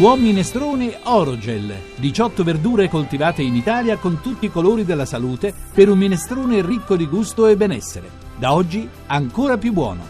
Buon minestrone Orogel. 18 verdure coltivate in Italia con tutti i colori della salute per un minestrone ricco di gusto e benessere. Da oggi ancora più buono.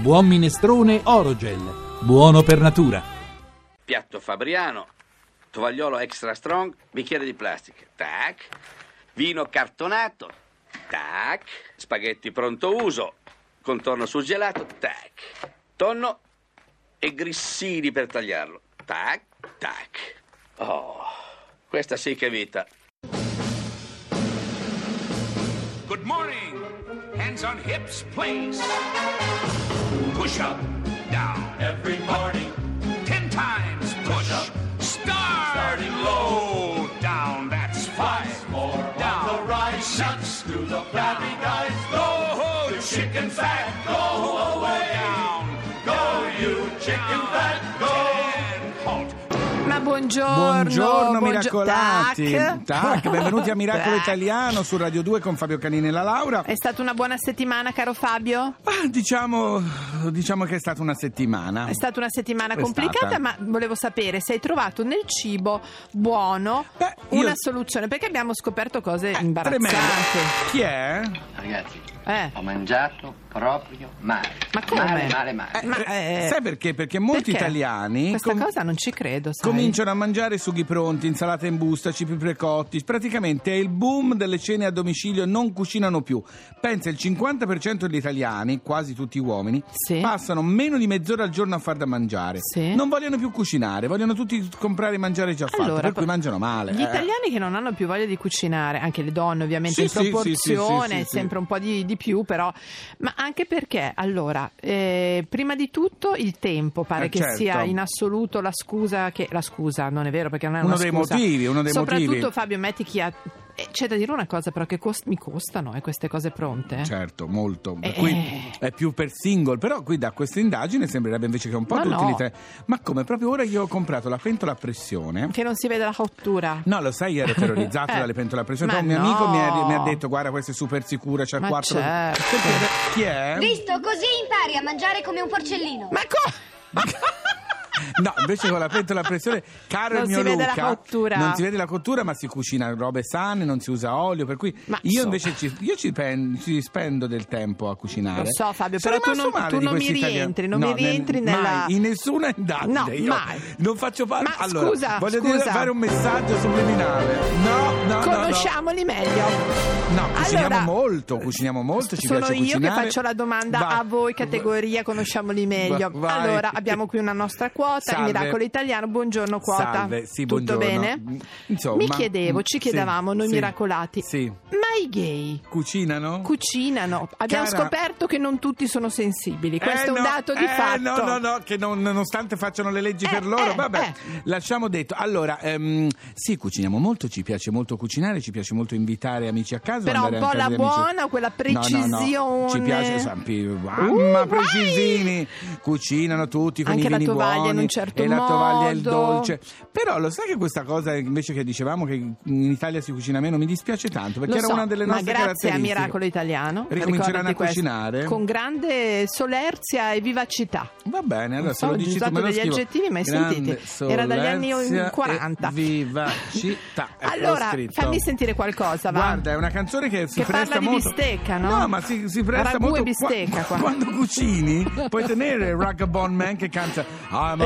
Buon minestrone Orogel. Buono per natura. Piatto fabriano, tovagliolo extra strong, bicchiere di plastica. Tac. Vino cartonato. Tac. Spaghetti pronto uso, contorno surgelato. Tac. Tonno e grissini per tagliarlo. Tac, tac. Oh, questa sì che vita. Good morning. Hands on hips, please. Push up, down. Every morning. Ten times push. up. Start. Starting low. Down. That's five. more down. the rise. Six. To the flabby guys. Go, chicken fat. Go away. Down. Go, you chicken fat. Buongiorno. Buongiorno buongio- miracolati. Tac. Tac, benvenuti a Miracolo Tac. Italiano su Radio 2 con Fabio Canini e la Laura. È stata una buona settimana, caro Fabio? Ah, diciamo, diciamo che è stata una settimana. È stata una settimana È complicata, stata. ma volevo sapere se hai trovato nel cibo buono Beh, io- una soluzione, perché abbiamo scoperto cose Eh, imbarazzanti. tremendo. Chi è? Ragazzi, Eh. ho mangiato proprio male. Ma come? Male, male, male. Ma, eh, Sai perché? Perché molti perché? italiani Questa com- cosa non ci credo, sai. cominciano a mangiare sughi pronti, insalata in busta, cibi precotti. Praticamente è il boom delle cene a domicilio, non cucinano più. Pensa il 50% degli italiani, quasi tutti uomini, Sì. passano meno di mezz'ora al giorno a far da mangiare. Sì. Non vogliono più cucinare, vogliono tutti comprare e mangiare già fatto, Allora, per cui po- mangiano male. Gli eh. italiani che non hanno più voglia di cucinare, anche le donne ovviamente Sì, in sì, sì, proporzione, sì, sì, sì, sì. sempre un po' di, di più però, ma anche perché allora, eh, prima di tutto il tempo pare Eh, che certo. sia in assoluto la scusa che, la scusa non è vero perché non è Uno una dei scusa. motivi, uno dei Soprattutto motivi. Fabio metti chi ha... eh, c'è da dire una cosa però che cost- mi costano eh, queste cose pronte. Certo, molto. Eh. cui è più per single, però qui da questa indagine sembrerebbe invece che un po' Ma tutti no. Ma come? Proprio ora che io ho comprato la pentola a pressione. Che non si vede la cottura. No, lo sai, ero terrorizzato Eh, dalle pentole a pressione. ma Un mio no. amico mi ha, mi ha detto: Guarda, questa è super sicura. C'ha Ma quattro. certo. Chi è? Visto, così impari a mangiare come un porcellino. Ma co- No, invece con la pentola a pressione, caro Non il mio si vede la Luca, cottura. non si vede la cottura, ma si cucina robe sane, non si usa olio. Per cui Ma io insomma. invece ci, io ci, pen- ci spendo del tempo a cucinare. Lo so, Fabio, Sono però tu non- tu non mi rientri, non mi No, rientri nel- nella- Mai, in nessuna indagine. No, io mai. Non faccio parte. Ma allora, scusa, voglio scusa. dire fare un messaggio subliminale. No, no, no, no. Conosciamoli meglio. No, cuciniamo Allora, molto, cuciniamo molto, ci Sono piace io cucinare. che faccio la domanda Va- a voi, categoria, conosciamoli meglio. Va- allora, abbiamo qui una nostra quota, il Salve. Miracolo Italiano. Buongiorno, quota. Salve, sì, Tutto buongiorno. bene? Mm, insomma, Mi chiedevo, ci mm, chiedevamo, sì, noi sì, miracolati, Sì. ma i gay Cucinano? cucinano? Abbiamo Cara- scoperto che non tutti sono sensibili. Questo Eh, è un no, dato di eh, fatto. No, no, no, che non- nonostante facciano le leggi Eh, per loro, eh, vabbè, eh. lasciamo detto. Allora, ehm, sì, cuciniamo molto, ci piace molto cucinare, ci piace molto invitare amici a casa. Però un po' la buona, quella No, no, no, precisione. Ci piace, Uh, mamma, vai! precisini, cucinano tutti con Anche i la vini tovaglia in un certo e la tovaglia è il dolce. Però lo sai che questa cosa invece che dicevamo che in Italia si cucina meno mi dispiace tanto perché Lo era so, una delle ma nostre grazie a. Miracolo Italiano Ricominceranno a questo, cucinare? con grande solerzia e vivacità. Va bene, allora se lo dici tu me lo degli scrivo. aggettivi mai Grande sentiti. Era dagli anni solerzia 40. e Vivacità. Ecco, allora, fammi sentire qualcosa, va? Guarda, è una canzone che si Che presta parla di molto. bistecca, no? No, ma si, si presta Ragù e molto. bistecca, qua. Quando cucini, puoi tenere Ragabon Man che canta I'm E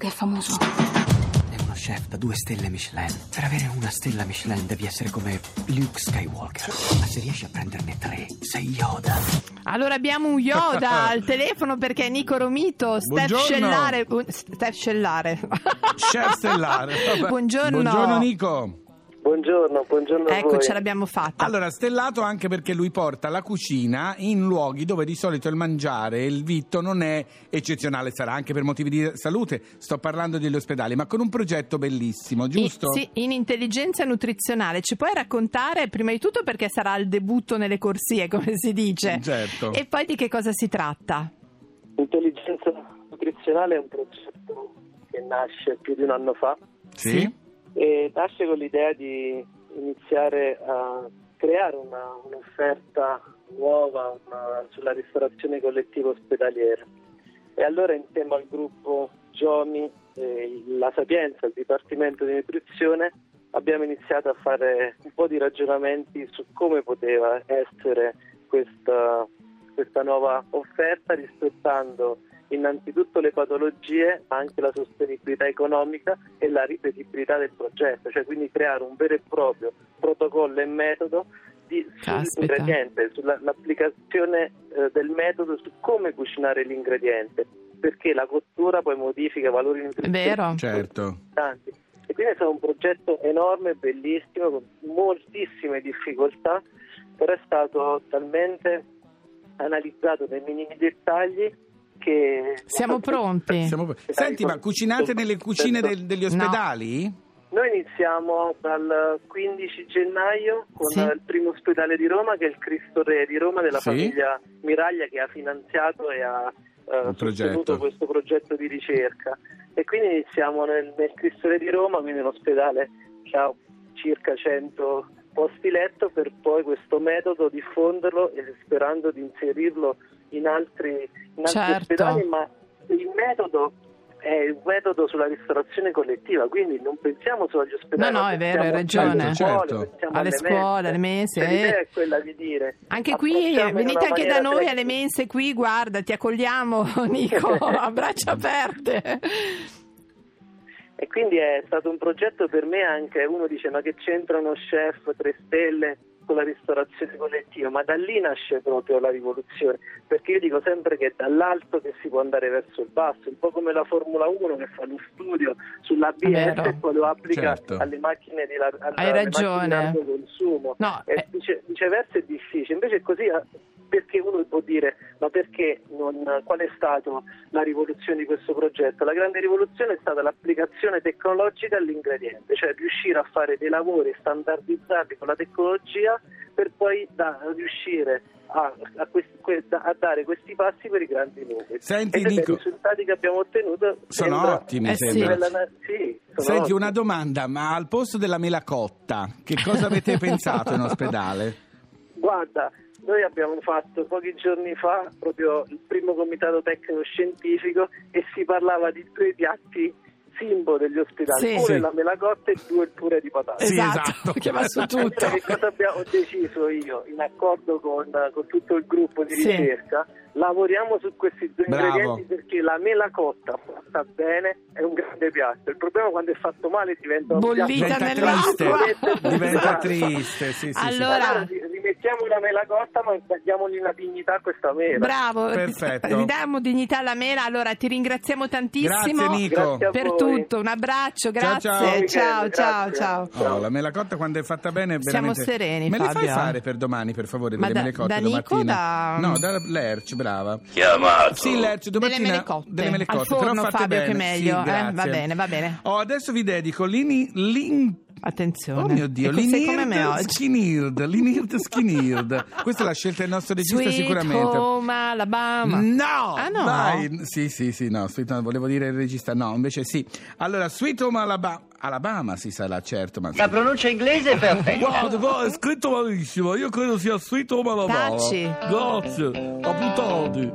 Che è famoso? È uno chef da due stelle Michelin. Per avere una stella Michelin devi essere come Luke Skywalker. Ma se riesci a prenderne tre, sei Yoda. Allora abbiamo un Yoda al telefono perché Nico Romito, Steph Buongiorno. Scellare. Steph Scellare. Chef Stellare. Vabbè. Buongiorno. Buongiorno Nico. Buongiorno, buongiorno a Ecco, voi. ce l'abbiamo fatta. Allora, stellato anche perché lui porta la cucina in luoghi dove di solito il mangiare, il vitto non è eccezionale, sarà anche per motivi di salute, sto parlando degli ospedali, ma con un progetto bellissimo, giusto? Sì, in intelligenza nutrizionale. Ci puoi raccontare prima di tutto perché sarà il debutto nelle corsie, come si dice. Certo. E poi di che cosa si tratta? Intelligenza nutrizionale è un progetto che nasce più di un anno fa Sì? E nasce con l'idea di iniziare a creare una- un'offerta nuova una- sulla ristorazione collettiva ospedaliera. E allora insieme al gruppo Giomi, e la Sapienza, il Dipartimento di Nutrizione, abbiamo iniziato a fare un po' di ragionamenti su come poteva essere questa, questa nuova offerta rispettando innanzitutto le patologie, ma anche la sostenibilità economica e la ripetibilità del progetto, cioè quindi creare un vero e proprio protocollo e metodo di, sull'ingrediente, sull'applicazione eh, del metodo su come cucinare l'ingrediente, perché la cottura poi modifica valori nutrizionali Vero? Certo. importanti. E quindi è stato un progetto enorme, bellissimo, con moltissime difficoltà, però è stato talmente analizzato nei minimi dettagli che... Siamo pronti. Siamo- Senti, ma cucinate nelle cucine del- degli ospedali? Noi iniziamo dal 15 gennaio con Sì. il primo ospedale di Roma che è il Cristo Re di Roma della Sì. famiglia Miraglia che ha finanziato e ha eh, sostenuto questo progetto di ricerca. E quindi iniziamo nel, nel Cristo Re di Roma, quindi un ospedale che ha circa 100 posti letto per poi questo metodo diffonderlo e sperando di inserirlo in altri, in altri Certo. ospedali, ma il metodo è un metodo sulla ristorazione collettiva, quindi non pensiamo solo agli ospedali. No, no, è vero, hai ragione. alle scuole, Certo. pensiamo Alle scuole, alle mense, Cioè, L'idea eh. è quella di dire Anche qui, venite anche da noi alle mense qui, guarda, ti accogliamo Nico, a braccia aperte. E quindi è stato un progetto per me anche, uno dice ma che c'entra uno chef tre stelle con la ristorazione collettiva, ma da lì nasce proprio la rivoluzione, perché io dico sempre che è dall'alto che si può andare verso il basso, un po' come la Formula 1 che fa lo studio sull'ABS Vero. e poi lo applica Certo. alle macchine di, lar- alle Hai ragione. largo consumo. No, E eh. vice- viceversa è difficile, invece è così eh, perché uno può dire ma perché non, qual è stata la rivoluzione di questo progetto? La grande rivoluzione è stata l'applicazione tecnologica all'ingrediente, cioè riuscire a fare dei lavori standardizzati con la tecnologia per poi da- riuscire a, a questi- a dare questi passi per i grandi numeri. Senti, Nico. i risultati che abbiamo ottenuto Sono sembra- ottimi, Eh sì. sì, sono Senti, ottimi. una domanda, ma al posto della mela cotta, che cosa avete pensato in ospedale? Guarda, noi abbiamo fatto pochi giorni fa proprio il primo comitato tecnico scientifico e si parlava di due piatti simbolo degli ospedali, Sì. uno Sì. è la melacotta e due il purè di patate. Sì, esatto, esatto. che va su tutto. Che cosa abbiamo deciso io, in accordo con, con tutto il gruppo di Sì. Lavoriamo su questi due Bravo. ingredienti perché la mela cotta fatta bene è un grande piatto. Il problema quando è fatto male diventa Bollita piatto Diventa triste, nell'acqua. diventa triste, sì, sì, sì. Allora- ri- rimettiamo la mela cotta ma diamogli una dignità a questa mela. Bravo, Perfetto. ridiamo dignità alla mela. Allora ti ringraziamo tantissimo Grazie Nico. Grazie per voi. tutto. Un abbraccio, Ciao, grazie. ciao. ciao, ciao. Grazie. ciao. Oh, la mela cotta quando è fatta bene è Siamo veramente... sereni, Me le fai Fabio. fare per domani, per favore, Ma delle da- mele cotte da Nico, domattina? da- No, da Lerch, brava. Chiamato. Sì, Lerch, domattina... mele cotte. Delle mele Al forno, Fabio, bene. che meglio, Sì, eh? Va bene, va bene. Oh, adesso vi dedico l'ini... l'in... Attenzione. Oh mio Dio, l'Inird. Skinird, l'Inird Skinird. Questa è la scelta del nostro regista Sweet sicuramente. Home Alabama. No! Ah, no? Dai, sì, sì, sì, no, Sweet Home, volevo dire il regista, no, invece sì. Allora, Sweet Home Alabama, Alabama si sarà, certo, ma... La pronuncia inglese è perfetta. Guarda, guarda, è scritto malissimo, io credo sia Sweet Home Alabama. Taci. Grazie, a più tardi.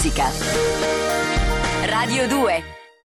Musica. Radio 2